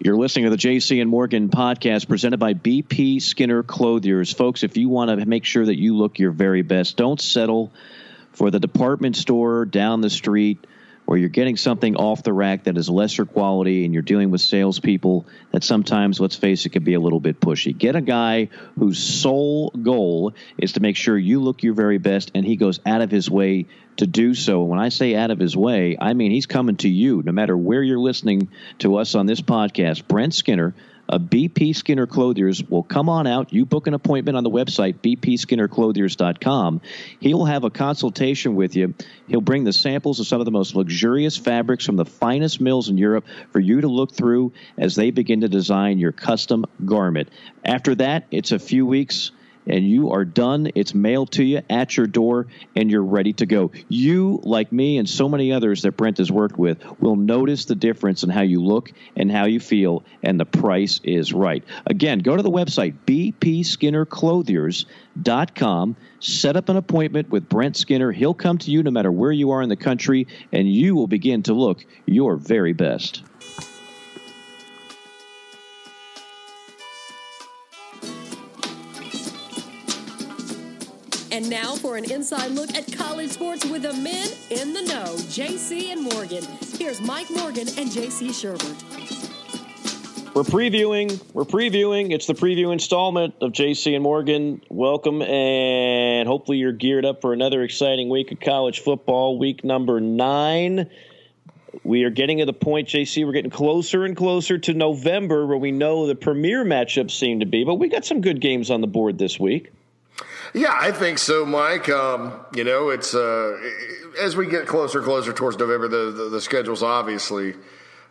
You're listening to the JC and Morgan podcast presented by BP Skinner Clothiers. Folks, if you want to make sure that you look your very best, don't settle for the department store down the street or you're getting something off the rack that is lesser quality and you're dealing with salespeople that sometimes, let's face it, can be a little bit pushy. Get a guy whose sole goal is to make sure you look your very best and he goes out of his way to do so. And When I say out of his way, I mean he's coming to you no matter where you're listening to us on this podcast. Brent Skinner Uh, a BP Skinner Clothiers will come on out. You book an appointment on the website, bpskinnerclothiers.com. He'll have a consultation with you. He'll bring the samples of some of the most luxurious fabrics from the finest mills in Europe for you to look through as they begin to design your custom garment. After that, it's a few weeks and you are done. It's mailed to you at your door, and you're ready to go. You, like me and so many others that Brent has worked with, will notice the difference in how you look and how you feel, and the price is right. Again, go to the website, bpskinnerclothiers.com. Set up an appointment with Brent Skinner. He'll come to you no matter where you are in the country, and you will begin to look your very best. And now for an inside look at college sports with the men in the know, JC and Morgan. Here's Mike Morgan and JC Shurburtt. We're previewing. We're previewing. It's the preview installment of JC and Morgan. Welcome, and hopefully you're geared up for another exciting week of college football. Week number nine. We are getting to the point, JC. We're getting closer and closer to November, where we know the premier matchups seem to be. But we got some good games on the board this week. Yeah, I think so, Mike. Um, you know, it's uh, as we get closer, closer towards November, the the, the schedules obviously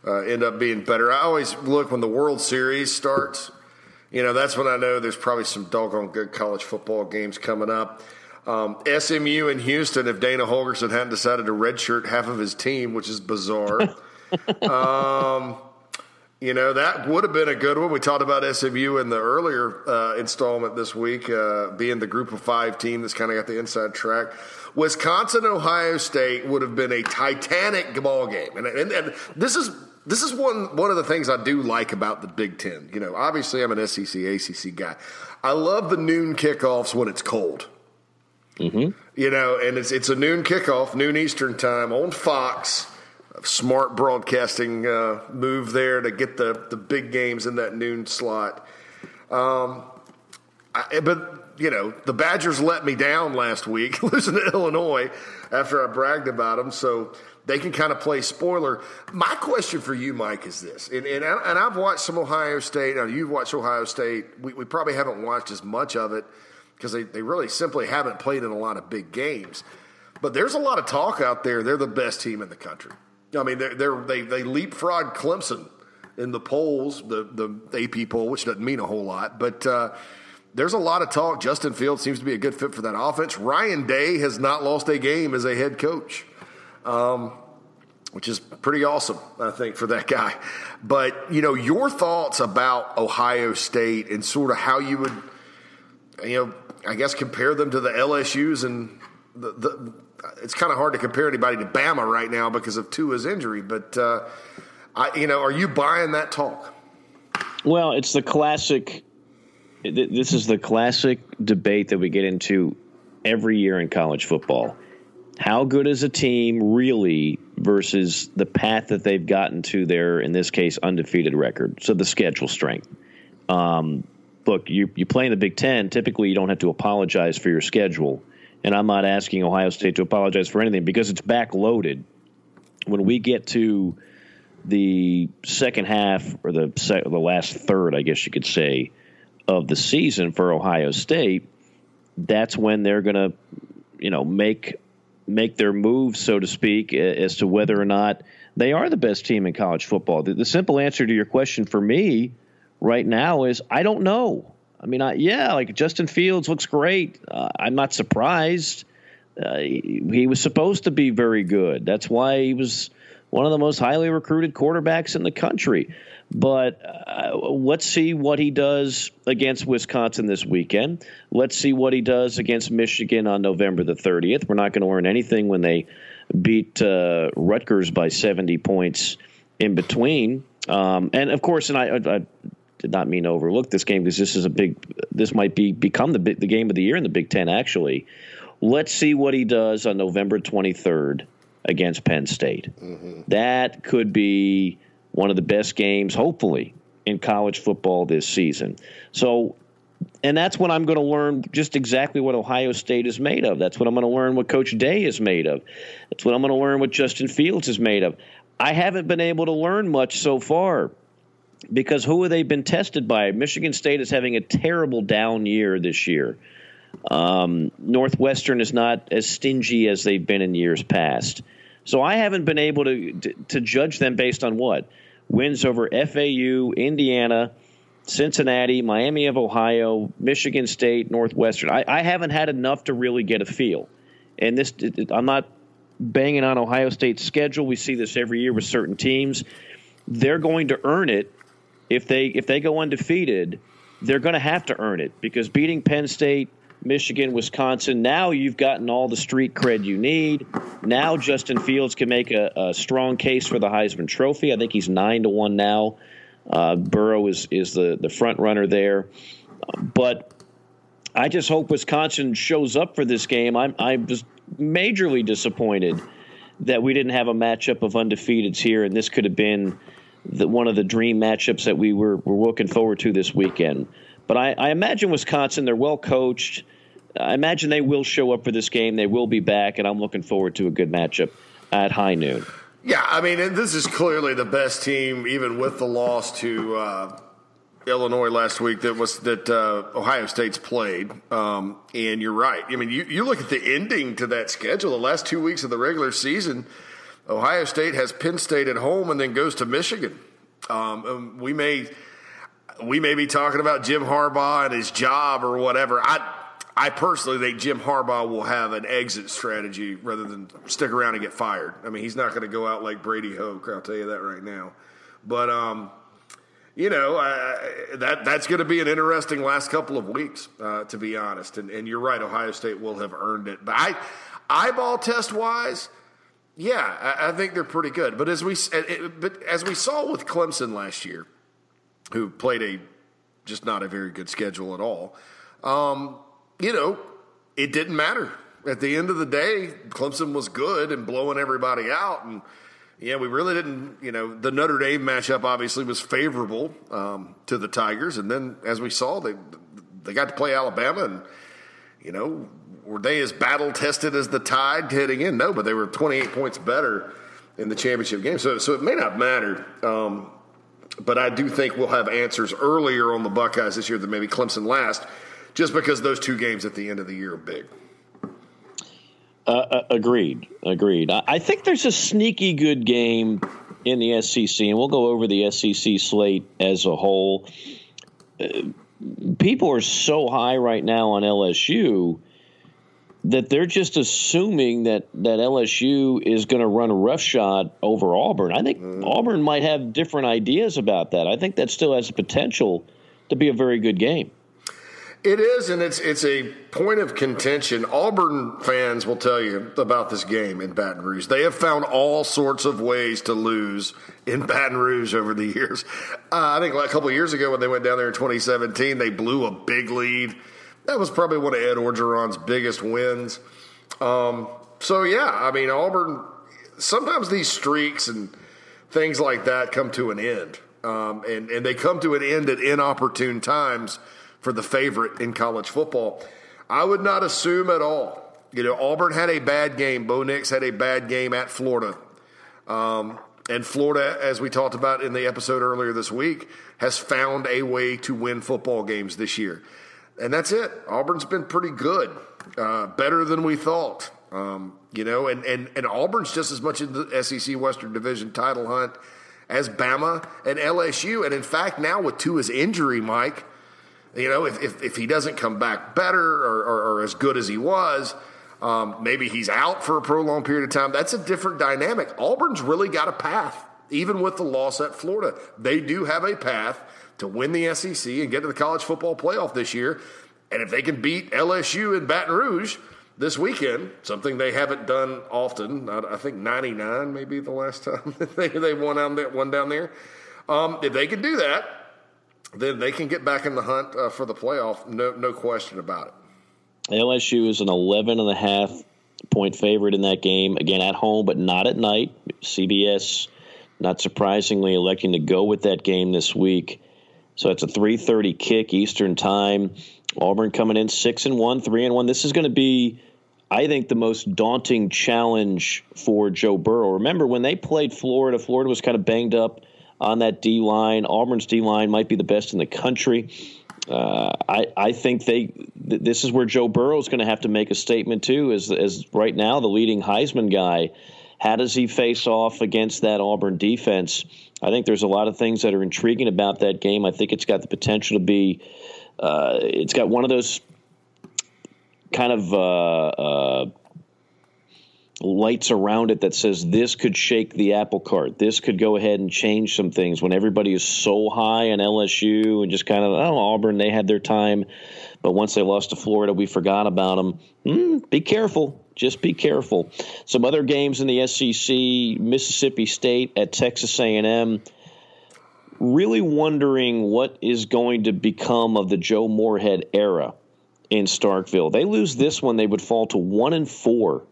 uh, end up being better. I always look when the World Series starts. You know, that's when I know there's probably some doggone good college football games coming up. Um, SMU in Houston, if Dana Holgorsen hadn't decided to redshirt half of his team, which is bizarre. um, you know, that would have been a good one. We talked about SMU in the earlier uh, installment this week, uh, being the group of five team that's kind of got the inside track. Wisconsin, Ohio State would have been a titanic ball game, and, and, and this is this is one one of the things I do like about the Big Ten. You know, obviously I'm an SEC ACC guy. I love the noon kickoffs when it's cold. Mm-hmm. You know, and it's it's a noon kickoff, noon Eastern time on Fox smart broadcasting uh, move there to get the, the big games in that noon slot. Um, I, but, you know, the Badgers let me down last week, losing to Illinois after I bragged about them. So they can kind of play spoiler. My question for you, Mike, is this. And, and, I, and I've watched some Ohio State. Now, you've watched Ohio State. We, we probably haven't watched as much of it because they, they really simply haven't played in a lot of big games. But there's a lot of talk out there. They're the best team in the country. I mean, they're, they're, they they leapfrog Clemson in the polls, the the AP poll, which doesn't mean a whole lot, but. Uh, there's a lot of talk. Justin Fields seems to be a good fit for that offense. Ryan Day has not lost a game as a head coach, um, which is pretty awesome, I think, for that guy. But, you know, your thoughts about Ohio State and sort of how you would, you know, I guess compare them to the LSUs and the, the it's kind of hard to compare anybody to Bama right now because of Tua's injury. But uh, I, you know, are you buying that talk? Well, it's the classic. This is the classic debate that we get into every year in college football. How good is a team really versus the path that they've gotten to their, in this case, undefeated record? So the schedule strength. Um, look, you you play in the Big Ten. Typically, you don't have to apologize for your schedule and I'm not asking Ohio State to apologize for anything because it's backloaded. When we get to the second half or the the last third, I guess you could say, of the season for Ohio State, that's when they're going to, you know, make make their moves, so to speak, as to whether or not they are the best team in college football. The, the simple answer to your question for me right now is I don't know. I mean, I, yeah, like Justin Fields looks great. Uh, I'm not surprised. Uh, he, he, was supposed to be very good. That's why he was one of the most highly recruited quarterbacks in the country. But uh, let's see what he does against Wisconsin this weekend. Let's see what he does against Michigan on November the 30th. We're not going to learn anything when they beat uh, Rutgers by 70 points in between. Um, and of course, and I, I, I, did not mean to overlook this game because this is a big. This might be become the the game of the year in the Big Ten. Actually, let's see what he does on November 23rd against Penn State. Mm-hmm. That could be one of the best games, hopefully, in college football this season. So and that's when I'm going to learn just exactly what Ohio State is made of. That's what I'm going to learn what Coach Day is made of. That's what I'm going to learn what Justin Fields is made of. I haven't been able to learn much so far because who have they been tested by? Michigan State is having a terrible down year this year. Um, Northwestern is not as stingy as they've been in years past. So I haven't been able to, to, to judge them based on what? Wins over FAU, Indiana, Cincinnati, Miami of Ohio, Michigan State, Northwestern. I, I haven't had enough to really get a feel. And this, I'm not banging on Ohio State's schedule. We see this every year with certain teams. They're going to earn it if they if they go undefeated. They're going to have to earn it because beating Penn State, Michigan, Wisconsin. Now you've gotten all the street cred you need. Now Justin Fields can make a, a strong case for the Heisman Trophy. I think he's nine to one now. Uh, Burrow is is the the front runner there, but I just hope Wisconsin shows up for this game. I'm I was majorly disappointed that we didn't have a matchup of undefeateds here, and this could have been the, one of the dream matchups that we were were looking forward to this weekend. But I, I imagine Wisconsin, they're well coached. I imagine they will show up for this game. They will be back, and I'm looking forward to a good matchup at high noon. Yeah, I mean, this is clearly the best team, even with the loss to uh, Illinois last week that was that uh, Ohio State's played. Um, and you're right. I mean, you, you look at the ending to that schedule. The last two weeks of the regular season, Ohio State has Penn State at home and then goes to Michigan. Um, we may we may be talking about Jim Harbaugh and his job or whatever. I I personally think Jim Harbaugh will have an exit strategy rather than stick around and get fired. I mean, he's not going to go out like Brady Hoke. I'll tell you that right now. But um, you know that that's going to be an interesting last couple of weeks, uh, to be honest. And, and, you're right, Ohio State will have earned it. But I, eyeball test wise, yeah, I, I think they're pretty good. But as we but as we saw with Clemson last year, who played a just not a very good schedule at all. Um, you know, it didn't matter. At the end of the day, Clemson was good and blowing everybody out. And yeah, we really didn't, you know, the Notre Dame matchup obviously was favorable um, to the Tigers. And then as we saw, they, they got to play Alabama and, you know, were they as battle tested as the Tide heading in? No, but they were 28 points better in the championship game. So, so it may not matter. Um, but I do think we'll have answers earlier on the Buckeyes this year than maybe Clemson last just because those two games at the end of the year are big. Uh, uh agreed. Agreed. I think there's a sneaky good game in the SEC, and we'll go over the SEC slate as a whole. Uh, people are so high right now on LSU that they're just assuming that, that LSU is going to run a roughshod over Auburn. I think mm. Auburn might have different ideas about that. I think that still has the potential to be a very good game. It is, and it's it's a point of contention. Auburn fans will tell you about this game in Baton Rouge. They have found all sorts of ways to lose in Baton Rouge over the years. Uh, I think like a couple of years ago when they went down there in 2017, they blew a big lead. That was probably one of Ed Orgeron's biggest wins. Um, so yeah, I mean Auburn. Sometimes these streaks and things like that come to an end, um, and and they come to an end at inopportune times for the favorite in college football. I would not assume at all. You know, Auburn had a bad game. Bo Nix had a bad game at Florida. Um, and Florida, as we talked about in the episode earlier this week, has found a way to win football games this year. And that's it. Auburn's been pretty good, uh, better than we thought. Um, you know, and, and, and Auburn's just as much in the SEC Western Division title hunt as Bama and LSU. And in fact, now with Tua's injury, Mike – you know, if, if, if he doesn't come back better or, or, or as good as he was, um, maybe he's out for a prolonged period of time. That's a different dynamic. Auburn's really got a path, even with the loss at Florida. They do have a path to win the SEC and get to the college football playoff this year. And if they can beat LSU in Baton Rouge this weekend, something they haven't done often, I, think 99 maybe the last time they, they won, down there, won down there. Um, if they can do that, then they can get back in the hunt uh, for the playoff. No, no question about it. LSU is an 11 and a half point favorite in that game. Again, at home, but not at night. CBS, not surprisingly, electing to go with that game this week. So it's a 3:30 kick Eastern time. Auburn coming in six and one, three and one. This is going to be, I think, the most daunting challenge for Joe Burrow. Remember when they played Florida? Florida was kind of banged up on that D line. Auburn's D line might be the best in the country. Uh, I, I think they th- this is where Joe Burrow is going to have to make a statement too. As as right now the leading Heisman guy, how does he face off against that Auburn defense? I think there's a lot of things that are intriguing about that game. I think it's got the potential to be. Uh, it's got one of those kind of uh, uh lights around it that says this could shake the apple cart. This could go ahead and change some things when everybody is so high in LSU and just kind of, oh, Auburn, they had their time. But once they lost to Florida, we forgot about them. Mm, be careful. Just be careful. Some other games in the SEC, Mississippi State at Texas A&M. Really wondering what is going to become of the Joe Moorhead era in Starkville. They lose this one, they would fall to one and four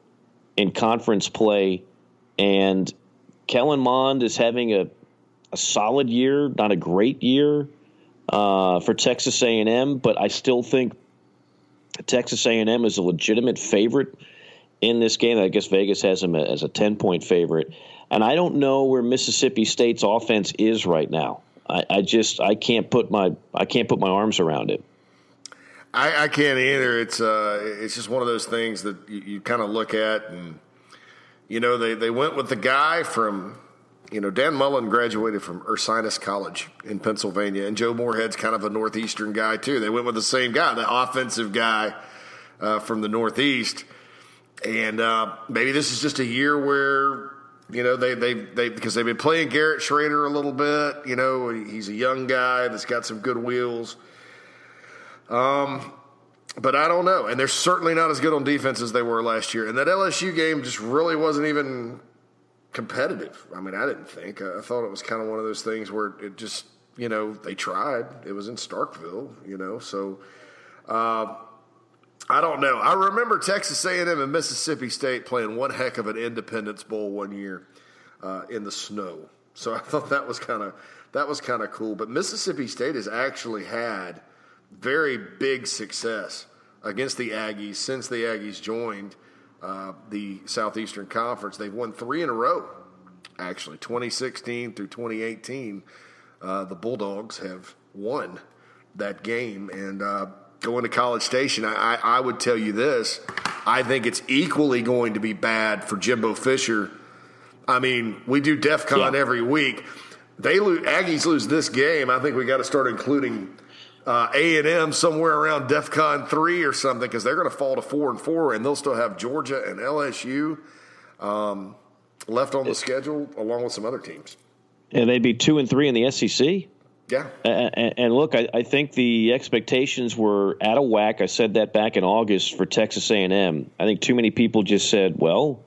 in conference play, and Kellen Mond is having a, a solid year, not a great year uh, for Texas A&M, but I still think Texas A&M is a legitimate favorite in this game. I guess Vegas has them as a ten point favorite, and I don't know where Mississippi State's offense is right now. I, I just I can't put my I can't put my arms around it. I, I can't either. It's uh, it's just one of those things that you, you kind of look at, and you know they they went with the guy from you know Dan Mullen graduated from Ursinus College in Pennsylvania, and Joe Moorhead's kind of a northeastern guy too. They went with the same guy, the offensive guy uh, from the Northeast, and uh, maybe this is just a year where you know, they they they because they've been playing Garrett Shrader a little bit. You know, he's a young guy that's got some good wheels. Um, but I don't know. And they're certainly not as good on defense as they were last year. And that LSU game just really wasn't even competitive. I mean, I didn't think. I thought it was kind of one of those things where it just, you know, they tried. It was in Starkville, you know. So uh, I don't know. I remember Texas A&M and Mississippi State playing one heck of an Independence Bowl one year uh, in the snow. So I thought that was kind of that was kind of cool. But Mississippi State has actually had – very big success against the Aggies since the Aggies joined uh, the Southeastern Conference. They've won three in a row, actually. 2016 through 2018, uh, the Bulldogs have won that game. And uh, going to College Station, I, I, would tell you this I think it's equally going to be bad for Jimbo Fisher. I mean, we do DEF CON yeah. every week. They lose, Aggies lose this game. I think we got to start including A and M somewhere around DEF CON three or something because they're going to fall to four and four, and they'll still have Georgia and LSU um, left on the schedule along with some other teams. And they'd be two and three in the SEC. Yeah. And, and look, I, I, think the expectations were out of whack. I said that back in August for Texas A&M. I think too many people just said, "Well,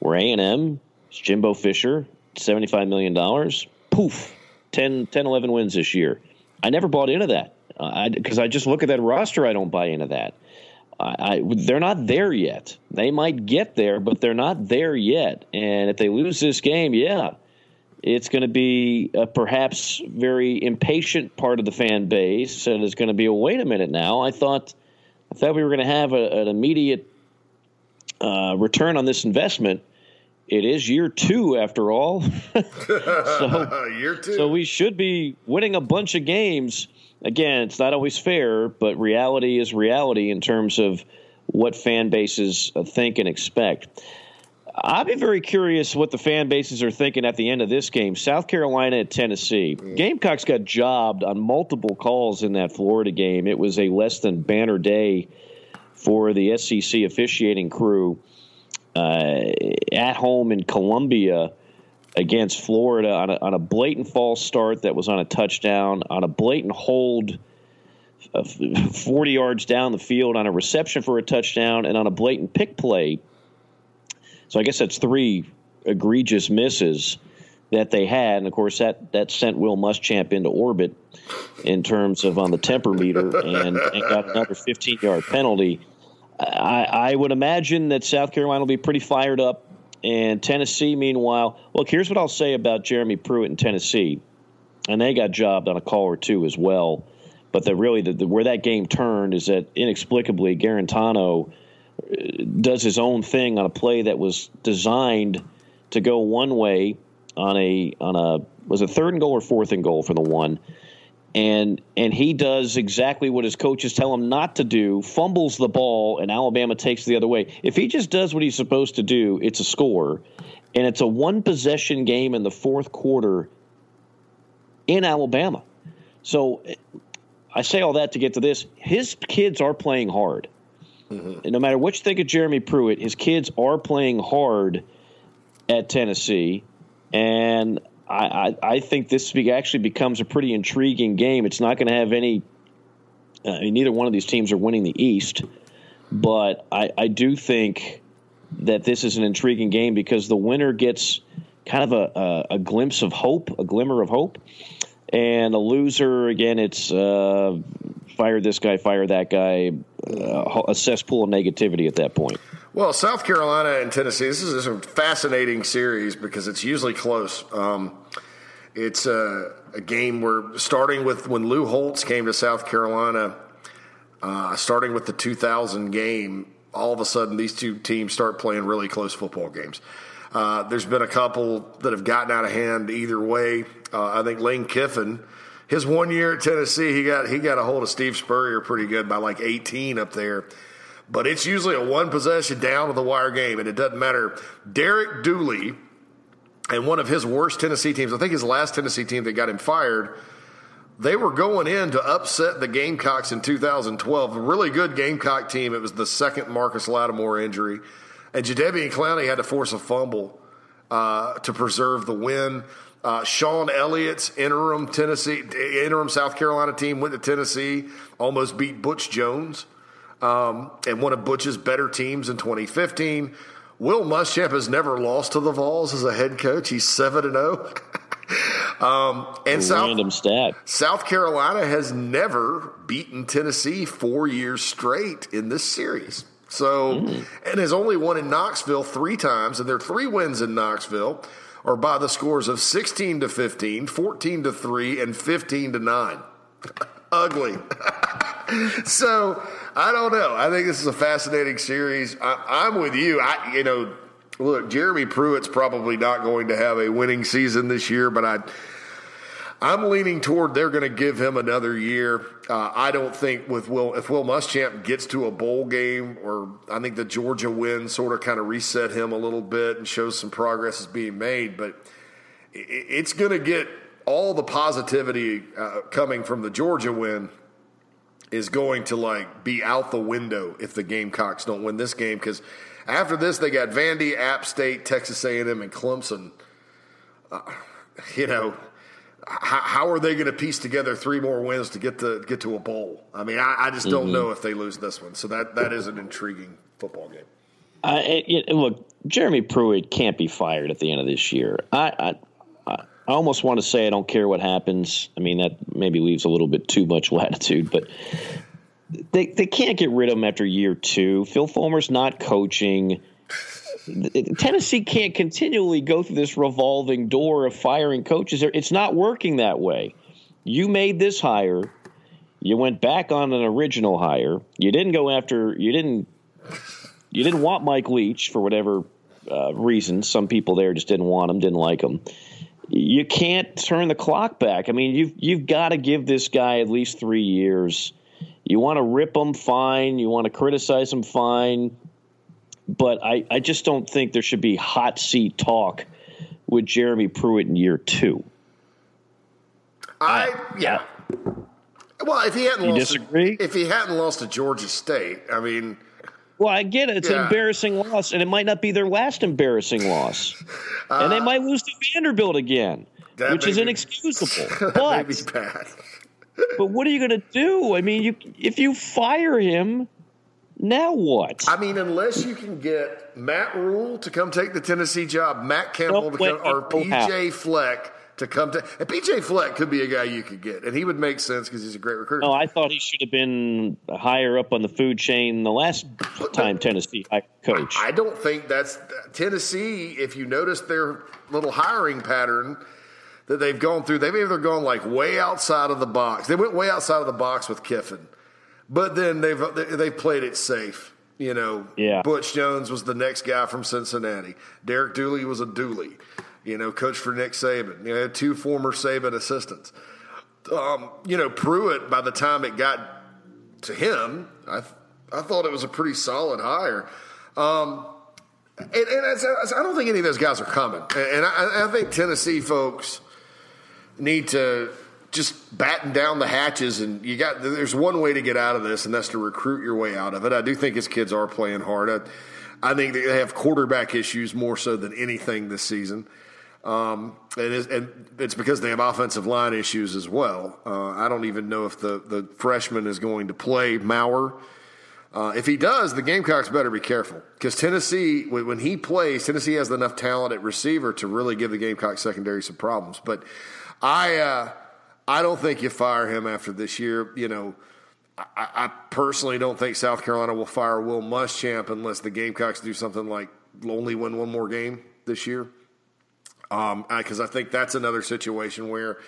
we're A&M. It's Jimbo Fisher, seventy-five million dollars. Poof, 10, 10, 11 wins this year." I never bought into that because I, I, just look at that roster. I don't buy into that. I, I, they're not there yet. They might get there, but they're not there yet. And if they lose this game, yeah, it's going to be a perhaps very impatient part of the fan base, and it's going to be a wait a minute now. I thought, I thought we were going to have a, an immediate uh, return on this investment. It is year two, after all. so, year two. So we should be winning a bunch of games again, it's not always fair, but reality is reality in terms of what fan bases think and expect. I'd be very curious what the fan bases are thinking at the end of this game. South Carolina at Tennessee. Mm. Gamecocks got jobbed on multiple calls in that Florida game. It was a less than banner day for the SEC officiating crew uh, at home in Columbia against Florida on a, on a blatant false start that was on a touchdown, on a blatant hold uh, 40 yards down the field, on a reception for a touchdown, and on a blatant pick play. So I guess that's three egregious misses that they had, and of course that that sent Will Muschamp into orbit in terms of on the temper meter, and, and got another 15 yard penalty. I, I would imagine that South Carolina will be pretty fired up, and Tennessee, meanwhile, look. Here's what I'll say about Jeremy Pruitt in Tennessee, and they got jobbed on a call or two as well. But the really the, the, where that game turned is that inexplicably Guarantano uh, does his own thing on a play that was designed to go one way on a on a was a third and goal or fourth and goal for the one and and he does exactly what his coaches tell him not to do fumbles the ball and Alabama takes the other way. If he just does what he's supposed to do it's a score. And it's a one possession game in the fourth quarter in Alabama. So I say all that to get to this. His kids are playing hard. Mm-hmm. and no matter what you think of Jeremy Pruitt his kids are playing hard at Tennessee. And I, I, I think this actually becomes a pretty intriguing game. It's not going to have any. Uh, neither one of these teams are winning the East, but I, I do think that this is an intriguing game because the winner gets kind of a, a, a glimpse of hope, a glimmer of hope, and a loser again. It's uh, fire this guy, fire that guy, uh, a cesspool of negativity at that point. Well, South Carolina and Tennessee, this is a fascinating series because it's usually close. Um, it's a, a, game where starting with when Lou Holtz came to South Carolina, uh, starting with the 2000 game, all of a sudden these two teams start playing really close football games. Uh, there's been a couple that have gotten out of hand either way. Uh, I think Lane Kiffin, his one year at Tennessee, he got he got a hold of Steve Spurrier pretty good by like 18 up there but it's usually a one possession down to the wire game, and it doesn't matter. Derek Dooley and one of his worst Tennessee teams, I think his last Tennessee team that got him fired, they were going in to upset the Gamecocks in 2012. A really good Gamecock team. It was the second Marcus Lattimore injury. And Jadeveon Clowney had to force a fumble uh, to preserve the win. Uh, Shawn Elliott's interim Tennessee, interim South Carolina team went to Tennessee, almost beat Butch Jones um, and one of Butch's better teams in 2015. Will Muschamp has never lost to the Vols as a head coach. He's seven and zero. Oh. Um, and South, stat. South Carolina has never beaten Tennessee four years straight in this series. So, mm. and has only won in Knoxville three times, and their three wins in Knoxville are by the scores of 16 to 15, 14 to 3, and 15 to 9. Ugly. so, I don't know. I think this is a fascinating series. I, am with you. I, you know, look, Jeremy Pruitt's probably not going to have a winning season this year, but I, I'm leaning toward they're going to give him another year. Uh, I don't think with Will if Will Muschamp gets to a bowl game, or I think the Georgia win sort of kind of reset him a little bit and shows some progress is being made, but it's going to get all the positivity uh, coming from the Georgia win is going to like be out the window if the Gamecocks don't win this game because after this they got Vandy, App State, Texas A&M, and Clemson. Uh, you know, how, how are they going to piece together three more wins to get to get to a bowl? I mean, I, I just don't mm-hmm. know if they lose this one. So that that is an intriguing football game. Uh, it, it, look, Jeremy Pruitt can't be fired at the end of this year. I, I, I almost want to say I don't care what happens. I mean, that maybe leaves a little bit too much latitude, but they they can't get rid of him after year two. Phil Fulmer's not coaching. Tennessee can't continually go through this revolving door of firing coaches. It's not working that way. You made this hire. You went back on an original hire. You didn't go after. You didn't. You didn't want Mike Leach for whatever uh, reason. Some people there just didn't want him, didn't like him you can't turn the clock back. I mean, you've you've got to give this guy at least three years. You want to rip him, fine. You want to criticize him, fine. But I, I just don't think there should be hot seat talk with Jeremy Pruitt in year two. I uh, yeah. well, if he hadn't you lost, disagree? To, if he hadn't lost to Georgia State, I mean well, I get it. It's yeah. an embarrassing loss, and it might not be their last embarrassing loss. Uh, and they uh, might lose to Vanderbilt again, which is inexcusable. But, bad. but what are you going to do? I mean, you if you fire him, now what? I mean, unless you can get Matt Rhule to come take the Tennessee job, Matt Campbell to come, or PJ Fleck to come to. And PJ Fleck could be a guy you could get, and he would make sense because he's a great recruiter. No, I thought he should have been higher up on the food chain the last time Tennessee coach. I don't think that's Tennessee. If you notice their little hiring pattern that they've gone through, they've either gone like way outside of the box. They went way outside of the box with Kiffin, but then they've they've played it safe. You know, yeah. Butch Jones was the next guy from Cincinnati. Derek Dooley was a Dooley you know, coach for Nick Saban. You know, two former Saban assistants. Um, you know, Pruitt, by the time it got to him, I, I thought it was a pretty solid hire. Um, and, and I don't think any of those guys are coming. And I, I think Tennessee folks need to just batten down the hatches and you got there's one way to get out of this and that's to recruit your way out of it. I do think his kids are playing hard. I, I think they have quarterback issues more so than anything this season. Um, and, it's, and, it's, because they have offensive line issues as well. Uh, I don't even know if the, the freshman is going to play Maurer. Uh, if he does, the Gamecocks better be careful because Tennessee, when he plays, Tennessee has enough talent at receiver to really give the Gamecocks secondary some problems. But I, uh, I don't think you fire him after this year. You know, I, I, personally don't think South Carolina will fire Will Muschamp unless the Gamecocks do something like only win one more game this year because um, I think that's another situation where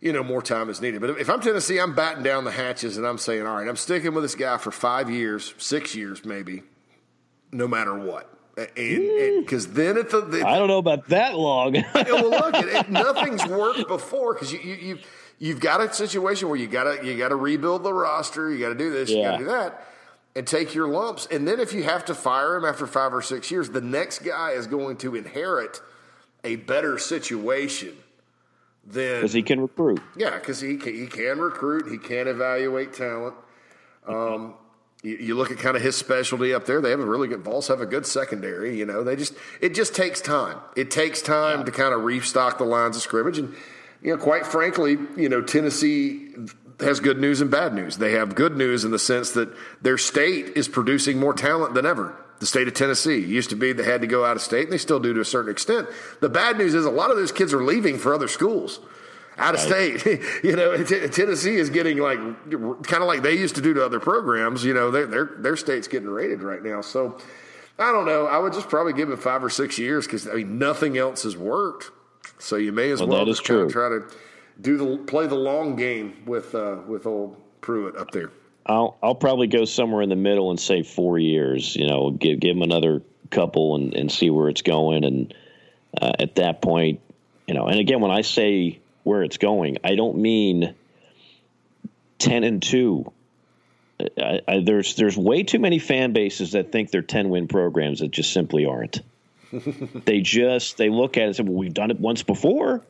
you know more time is needed. But if I'm Tennessee, I'm batting down the hatches and I'm saying, all right, I'm sticking with this guy for five years, six years maybe, no matter what. And because then if the, the, I don't know about that long. well, look, it, it, nothing's worked before because you, you you've you've got a situation where you got to you got to rebuild the roster, you got to do this, yeah. you got to do that and take your lumps. And then if you have to fire him after five or six years, the next guy is going to inherit a better situation than because he can recruit. Yeah, because he can, he can recruit. He can evaluate talent. Um, you, you, look at kind of his specialty up there. They have a really good. Vols have a good secondary. You know, they just it just takes time. It takes time yeah. to kind of restock the lines of scrimmage, and you know, quite frankly, you know, Tennessee has good news and bad news. They have good news in the sense that their state is producing more talent than ever the state of Tennessee. It used to be they had to go out of state, and they still do to a certain extent. The bad news is a lot of those kids are leaving for other schools out of right. state. you know, t- Tennessee is getting like kind of like they used to do to other programs. You know, their their their state's getting rated right now. So I don't know. I would just probably give it five or six years because I mean nothing else has worked. So you may as well, well just try, try to do the play the long game with uh, with old Pruitt up there. I'll I'll probably go somewhere in the middle and say four years. You know, give give him another couple and, and see where it's going. And uh, at that point, you know, and again, when I say where it's going, I don't mean ten and two. I, I, there's there's way too many fan bases that think they're ten win programs that just simply aren't. they just they look at it and say, "Well, we've done it once before.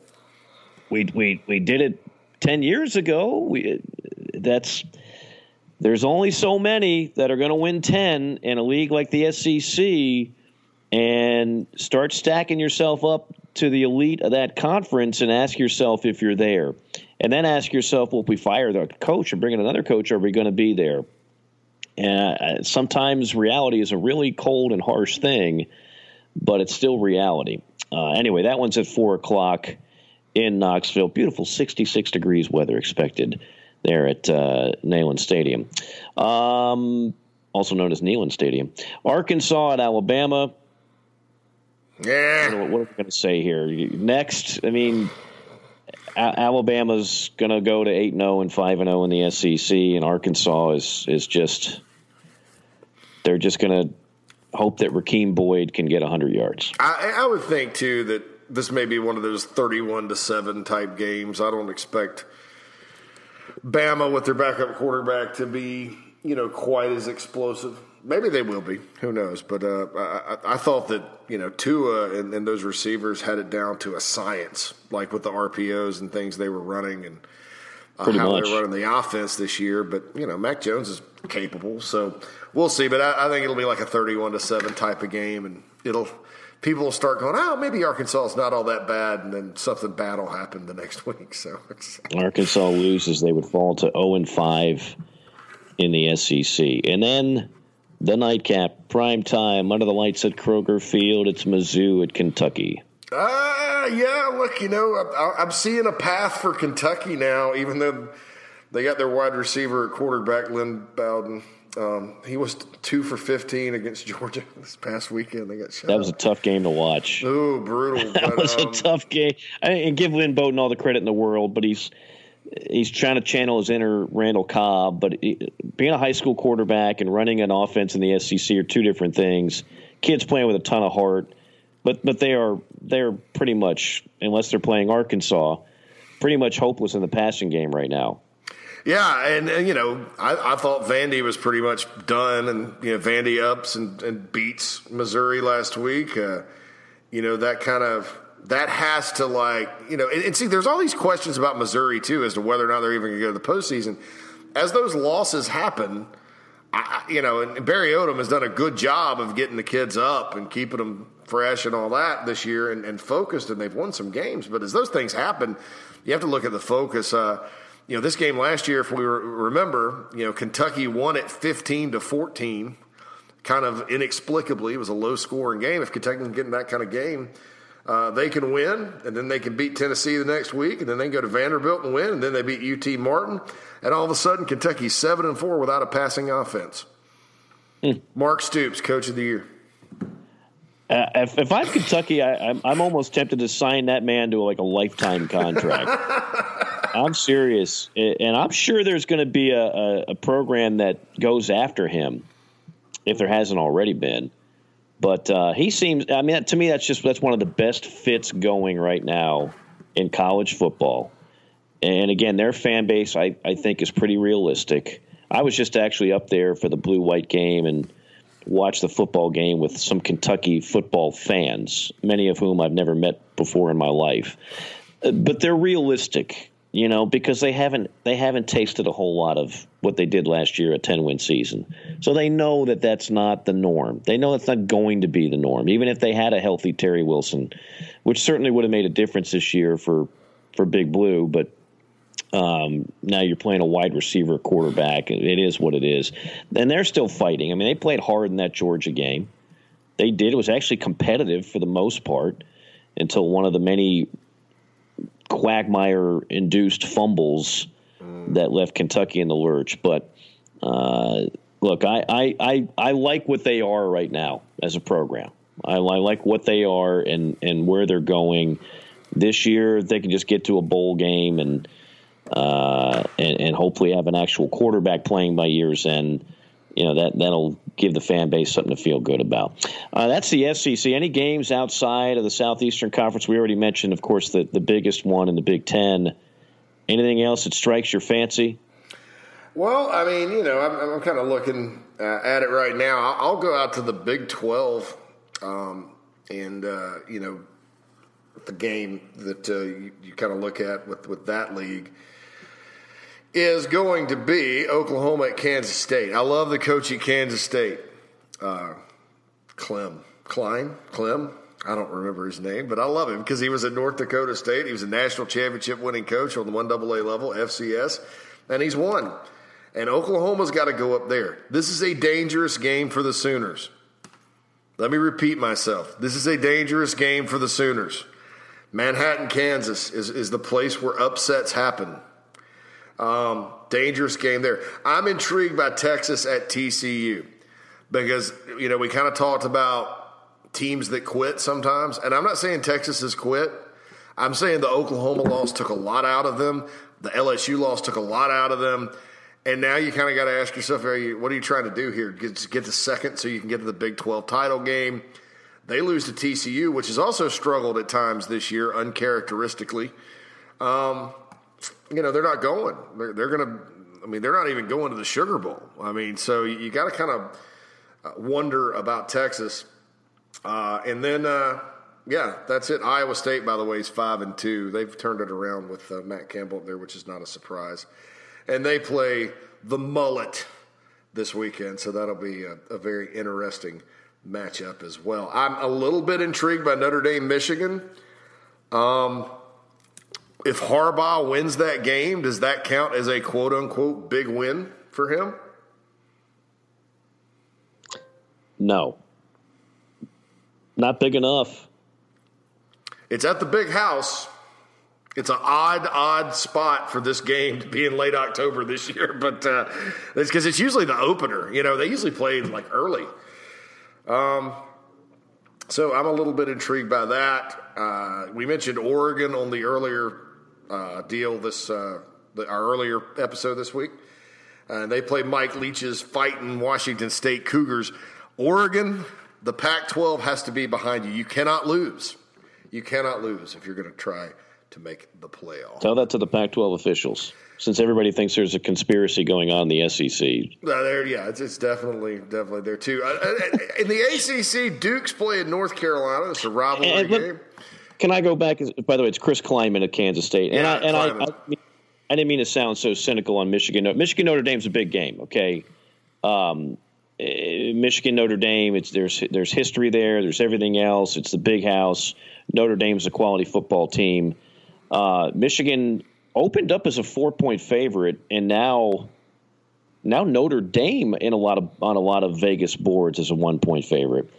We we we did it ten years ago. We that's." There's only so many that are going to win 10 in a league like the SEC and start stacking yourself up to the elite of that conference and ask yourself if you're there. And then ask yourself, well, if we fire the coach and bring in another coach, are we going to be there? And uh, sometimes reality is a really cold and harsh thing, but it's still reality. Uh, anyway, that one's at 4 o'clock in Knoxville. Beautiful 66 degrees weather expected there at uh, Neyland Stadium, um, also known as Neyland Stadium. Arkansas at Alabama. Yeah. What, what are we going to say here? Next, I mean, a- Alabama's going to go to eight and zero oh and five and zero oh in the SEC, and Arkansas is is just they're just going to hope that Rakeem Boyd can get hundred yards. I, I would think too that this may be one of those thirty-one to seven type games. I don't expect Bama with their backup quarterback to be, you know, quite as explosive. Maybe they will be. Who knows? But uh, I, I, thought that you know Tua and, and, those receivers had it down to a science, like with the RPOs and things they were running and uh, how much. they were running the offense this year. But you know, Mac Jones is capable, so we'll see. But I, I think it'll be like a thirty-one to seven type of game, and it'll people will start going, oh, maybe Arkansas is not all that bad, and then something bad will happen the next week. So Arkansas loses, they would fall to zero and five in the SEC, and then The nightcap, prime time, under the lights at Kroger Field. It's Mizzou at Kentucky. Ah, uh, yeah. Look, you know, I, I'm seeing a path for Kentucky now, even though they got their wide receiver at quarterback, Lynn Bowden. Um, he was two for 15 against Georgia this past weekend. They got shot. That was a tough game to watch. Oh, brutal. that but, was um, a tough game. I and give Lynn Bowden all the credit in the world, but he's he's trying to channel his inner Randall Cobb. But it, being a high school quarterback and running an offense in the SEC are two different things. Kids playing with a ton of heart, but but they are they're pretty much unless they're playing Arkansas, pretty much hopeless in the passing game right now. Yeah, and, and you know, I, I, thought Vandy was pretty much done, and you know, Vandy ups and, and beats Missouri last week. Uh, you know, that kind of that has to like you know, and, and, see, there's all these questions about Missouri too as to whether or not they're even going to go to the postseason. As those losses happen, I, you know, and Barry Odom has done a good job of getting the kids up and keeping them fresh and all that this year and, and focused, and they've won some games. But as those things happen, you have to look at the focus. Uh, you know, this game last year, if we remember, you know, Kentucky won it 15 to 14, kind of inexplicably. It was a low scoring game. If Kentucky can get in that kind of game, uh, they can win, and then they can beat Tennessee the next week, and then they can go to Vanderbilt and win, and then they beat UT Martin, and all of a sudden Kentucky's seven and four without a passing offense. Hmm. Mark Stoops, Coach of the Year. Uh, if, if, I'm Kentucky, I, am I'm, I'm almost tempted to sign that man to like a lifetime contract. I'm serious, and I'm sure there's going to be a, a, a, program that goes after him if there hasn't already been. But uh, he seems. I mean, to me, that's just that's one of the best fits going right now in college football. And again, their fan base, I, I think, is pretty realistic. I was just actually up there for the blue white game and watched the football game with some Kentucky football fans, many of whom I've never met before in my life. But they're realistic you know, because they haven't they haven't tasted a whole lot of what they did last year, a ten win season. So they know that that's not the norm. They know that's not going to be the norm, even if they had a healthy Terry Wilson, which certainly would have made a difference this year for for Big Blue. But um, now you're playing a wide receiver quarterback. It is what it is, and they're still fighting. I mean, they played hard in that Georgia game. They did. It was actually competitive for the most part until one of the many Quagmire induced fumbles mm. that left Kentucky in the lurch. But uh, look, I, I, I, I, like what they are right now as a program. I, I, like what they are and, and where they're going. This year, they can just get to a bowl game and, uh, and, and hopefully have an actual quarterback playing by year's end you know that that'll give the fan base something to feel good about. Uh, that's the SEC. Any games outside of the Southeastern Conference? We already mentioned, of course, the the biggest one in the Big Ten. Anything else that strikes your fancy? Well, I mean, you know, I'm, I'm kind of looking uh, at it right now. I'll, I'll, go out to the Big Twelve, um, and uh, you know, the game that uh, you, you kind of look at with with that league is going to be Oklahoma at Kansas State. I love the coach at Kansas State, uh, Clem Klein Clem. I don't remember his name, but I love him because he was at North Dakota State. He was a national championship winning coach on the one AA level, FCS, and he's won. And Oklahoma's got to go up there. This is a dangerous game for the Sooners. Let me repeat myself. This is a dangerous game for the Sooners. Manhattan, Kansas is, is the place where upsets happen. Um, dangerous game there. I'm intrigued by Texas at TCU because, you know, we kind of talked about teams that quit sometimes. And I'm not saying Texas has quit. I'm saying the Oklahoma loss took a lot out of them. The LSU loss took a lot out of them. And now you kind of got to ask yourself, are you, what are you trying to do here? Get, get second so you can get to the Big 12 title game. They lose to TCU, which has also struggled at times this year, uncharacteristically. Um, you know, they're not going. They're, they're going to, I mean, they're not even going to the Sugar Bowl. I mean, so you, you got to kind of uh, wonder about Texas. Uh, and then, uh, yeah, that's it. Iowa State, by the way, is five and two. They've turned it around with uh, Matt Campbell there, which is not a surprise. And they play the Mullet this weekend, so that'll be a, a very interesting matchup as well. I'm a little bit intrigued by Notre Dame, Michigan. Um, if Harbaugh wins that game, does that count as a quote unquote big win for him? No. Not big enough. It's at the big house. It's an odd, odd spot for this game to be in late October this year, but uh, it's because it's usually the opener. You know, they usually play like early. Um, so I'm a little bit intrigued by that. Uh, we mentioned Oregon on the earlier uh, deal this uh, the, our earlier episode this week. Uh, they play Mike Leach's fighting Washington State Cougars. Oregon, the Pac 12 has to be behind you. You cannot lose. You cannot lose if you're going to try to make the playoff. Tell that to the Pac 12 officials, since everybody thinks there's a conspiracy going on in the SEC. Uh, there, yeah, it's, it's, definitely definitely there too. Uh, uh in the ACC, Duke's playing North Carolina. It's a rivalry and, game. Can I go back? By the way, it's Chris Klieman at Kansas State, and yeah, I and I, I, I, didn't mean to sound so cynical on Michigan. Michigan Notre Dame's a big game. Okay, um, eh, Michigan Notre Dame. It's there's there's history there. There's everything else. It's the big house. Notre Dame's a quality football team. Uh, Michigan opened up as a four point favorite, and now now Notre Dame in a lot of on a lot of Vegas boards as a one point favorite.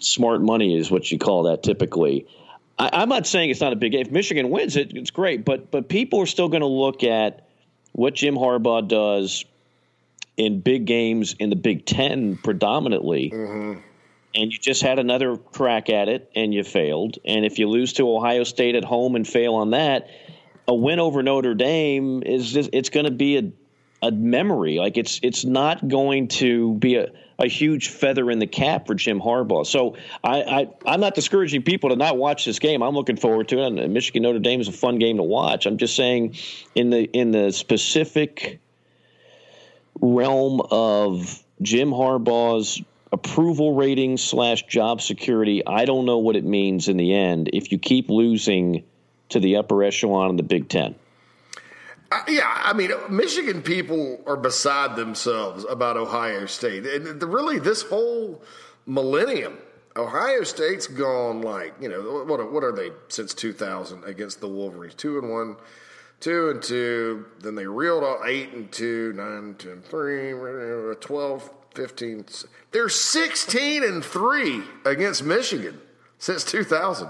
Smart money is what you call that typically. I, am not saying it's not a big game. If Michigan wins it, it's great, but but people are still going to look at what Jim Harbaugh does in big games in the Big Ten predominantly. Mm-hmm and you just had another crack at it and you failed. And if you lose to Ohio State at home and fail on that, a win over Notre Dame is just, it's going to be a a memory. Like it's it's not going to be a, a huge feather in the cap for Jim Harbaugh. So I, I am not discouraging people to not watch this game. I'm looking forward to it. And Michigan Notre Dame is a fun game to watch. I'm just saying in the in the specific realm of Jim Harbaugh's approval rating slash job security, I don't know what it means in the end if you keep losing to the upper echelon in the Big Ten. Uh, yeah, I mean, Michigan people are beside themselves about Ohio State. And really, this whole millennium, Ohio State's gone like you know what? Are, what are they since 2000 against the Wolverines? Two and one, two and two. Then they reeled off eight and two, nine, ten, three, 12, 15. They're 16 and 3 against Michigan since 2000.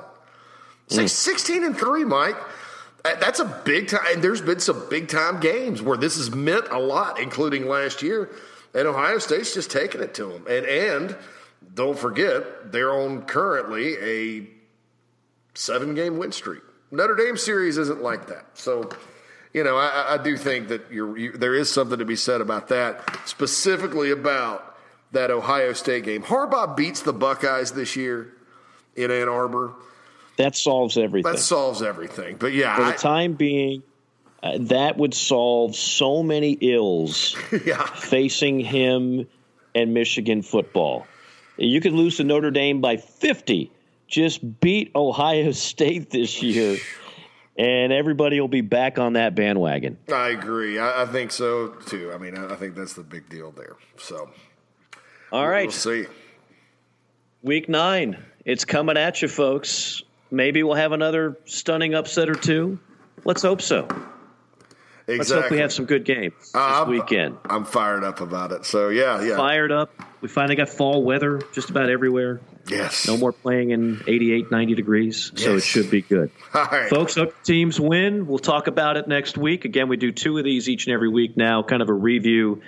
Mm. 16 and 3, Mike. That's a big time. And there's been some big time games where this has meant a lot, including last year. And Ohio State's just taking it to them. And, and don't forget, they're on currently a seven game win streak. Notre Dame series isn't like that. So you know, I, I do think that you, there is something to be said about that, specifically about that Ohio State game. Harbaugh beats the Buckeyes this year in Ann Arbor. That solves everything. That solves everything. But yeah, for the I, time being, uh, that would solve so many ills yeah. facing him and Michigan football. You could lose to Notre Dame by 50. Just beat Ohio State this year and everybody will be back on that bandwagon. I agree. I, I think so too. I mean, I, I, think that's the big deal there. So, all right, we'll see. Week nine, it's coming at you, folks. Maybe we'll have another stunning upset or two. Let's hope so. Exactly. Let's hope we have some good games this uh, I'm, weekend. I'm fired up about it. So yeah, yeah. Fired up. We finally got fall weather just about everywhere. Yes. No more playing in 88, 90 degrees, yes. so it should be good. All right. Folks, hope teams win. We'll talk about it next week. Again, we do two of these each and every week now, kind of a review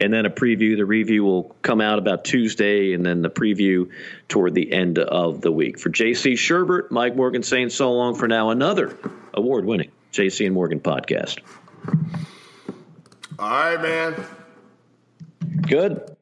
and then a preview. The review will come out about Tuesday, and then the preview toward the end of the week. For JC Shurburtt, Mike Morgan saying so long for now. Another award winning JC and Morgan podcast. All right, man. Good.